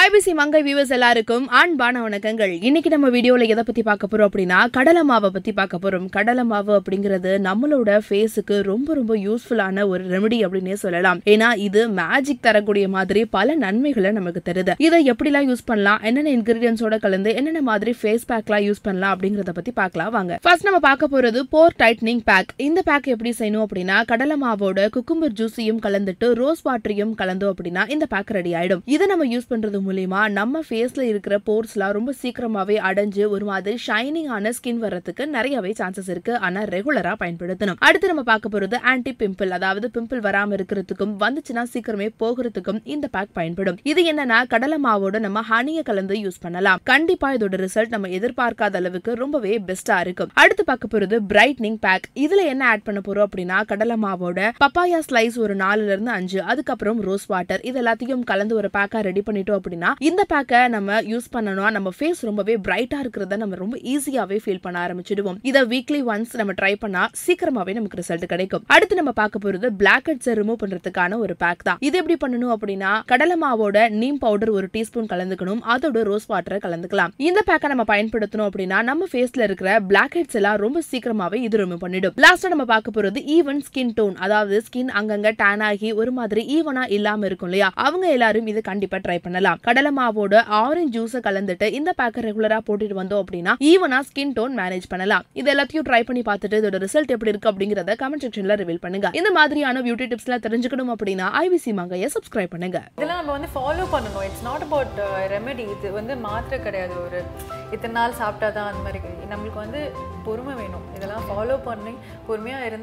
IBC மங்கை viewers எல்லாருக்கும் அன்பான வணக்கங்கள். இன்னைக்கு நம்ம வீடியோவில் எதை பத்தி பார்க்க போறோம் அப்படின்னா கடலை மாவை பத்தி பார்க்க போறோம். கடலை மாவு அப்படிங்கிறது நம்மளோட ஃபேஸுக்கு ரொம்ப ரொம்ப யூஸ்ஃபுல்லான ஒரு ரெமெடி அப்படின்னே சொல்லலாம். ஏன்னா இது மேஜிக் தரக்கூடிய மாதிரி பல நன்மைகளை நமக்கு தருது. இதை எப்படிலாம் யூஸ் பண்ணலாம் என்னென்ன இன்கிரீடியன்ஸோட கலந்து என்னென்ன மாதிரி ஃபேஸ் பேக்லாம் யூஸ் பண்ணலாம் அப்படிங்கறத பத்தி பார்க்கலாம் வாங்க. ஃபர்ஸ்ட் நம்ம பார்க்க போறது போர் டைட்னிங் பேக் இந்த பேக் எப்படி செய்யணும் அப்படின்னா கடலை மாவோட குக்கும்பர் ஜூஸையும் கலந்துட்டு ரோஸ் வாட்டரையும் கலந்தோம் அப்படின்னா இந்த பேக் ரெடி ஆயிடும். இதை நம்ம யூஸ் பண்ணுறது மூலிமா நம்ம ஃபேஸ்ல இருக்கிற போர்ஸ்லாம் ரொம்ப சீக்கிரமாவே அடைஞ்சு ஒரு மாதிரி ஷைனிங் ஆன ஸ்கின் வர்றதுக்கு நிறையவே சான்சஸ் இருக்கு. ஆனா ரெகுலரா பயன்படுத்தணும். அடுத்து நம்ம பார்க்க போறது ஆன்டி பிம்பிள் அதாவது பிம்பிள் வராம இருக்கிறதுக்கும் வந்துச்சுன்னா சீக்கிரமே போகிறதுக்கும் இந்த பேக் பயன்படும். இது என்னன்னா கடலை மாவோட நம்ம ஹனியை கலந்து யூஸ் பண்ணலாம். கண்டிப்பா இதோட ரிசல்ட் நம்ம எதிர்பார்க்காத அளவுக்கு ரொம்பவே பெஸ்டா இருக்கும். அடுத்து பார்க்க போறது பிரைட்னிங் பேக் இதுல என்ன ஆட் பண்ண போறோம் அப்படின்னா கடலை மாவோட பப்பாயா ஸ்லைஸ் ஒரு நாலுல இருந்து அஞ்சு அதுக்கப்புறம் ரோஸ் வாட்டர் இது எல்லாத்தையும் கலந்து ஒரு பேக்கா ரெடி பண்ணிட்டோம் அப்படின்னா அப்படின்னா இந்த பேக்கை நம்ம யூஸ் பண்ணணும் நம்ம ஃபேஸ் ரொம்பவே பிரைட்டா இருக்கிறத நம்ம ரொம்ப ஈஸியாவே ஃபீல் பண்ண ஆரம்பிச்சிடுவோம். இதை வீக்லி ஒன்ஸ் நம்ம ட்ரை பண்ணா சீக்கிரமாவே நமக்கு ரிசல்ட் கிடைக்கும். அடுத்து நம்ம பார்க்க போறது பிளாக் ஹெட்ஸை ரிமூவ் பண்றதுக்கான ஒரு பேக் தான். இது எப்படி பண்ணணும் அப்படின்னா கடலை மாவோட நீம் பவுடர் ஒரு டீஸ்பூன் கலந்துக்கணும். அதோட ரோஸ் வாட்டரை கலந்துக்கலாம். இந்த பேக்கை நம்ம பயன்படுத்தணும் அப்படின்னா நம்ம ஃபேஸ்ல இருக்கிற பிளாக் ஹெட்ஸ் எல்லாம் ரொம்ப சீக்கிரமாவே இது ரிமூவ் பண்ணிடும். லாஸ்டா நம்ம பார்க்க போறது ஈவன் ஸ்கின் டோன் அதாவது ஸ்கின் அங்கங்க டேன் ஆகி ஒரு மாதிரி ஈவனா இல்லாம இருக்கும் இல்லையா? அவங்க எல்லாரும் இது கண்டிப்பா ட்ரை பண்ணலாம். கடலை மாவோட ஆரஞ்சு ஜூஸை கலந்துட்டு இந்த பேக்கை ரெகுலரா போட்டுட்டு வந்தோம் அப்படின்னா ஈவனா ஸ்கின் டோன் மேனேஜ் பண்ணலாம். இது எல்லாத்தையும் ட்ரை பண்ணி பார்த்துட்டு இதோட ரிசல்ட் எப்படி இருக்கு அப்படிங்கறத கமெண்ட் செக்ஷன்ல ரிவீல் பண்ணுங்க. இந்த மாதிரியான பியூட்டி டிப்ஸ்லாம் தெரிஞ்சுக்கணும் அப்படின்னா ஐவிசி மங்கைய சப்ஸ்கிரைப் பண்ணுங்க. இதெல்லாம் நம்ம வந்து ஃபாலோ பண்ணணும். இட்ஸ் நாட் அபவுட் ரெமெடி இது வந்து மாத்திரை கிடையாது. ஒரு இத்தனை நாள் சாப்பிட்டா தான் அந்த மாதிரி. நம்மளுக்கு வந்து பொறுமை வேணும். இதெல்லாம் ஃபாலோ பண்ணி பொறுமையாக இருந்தால்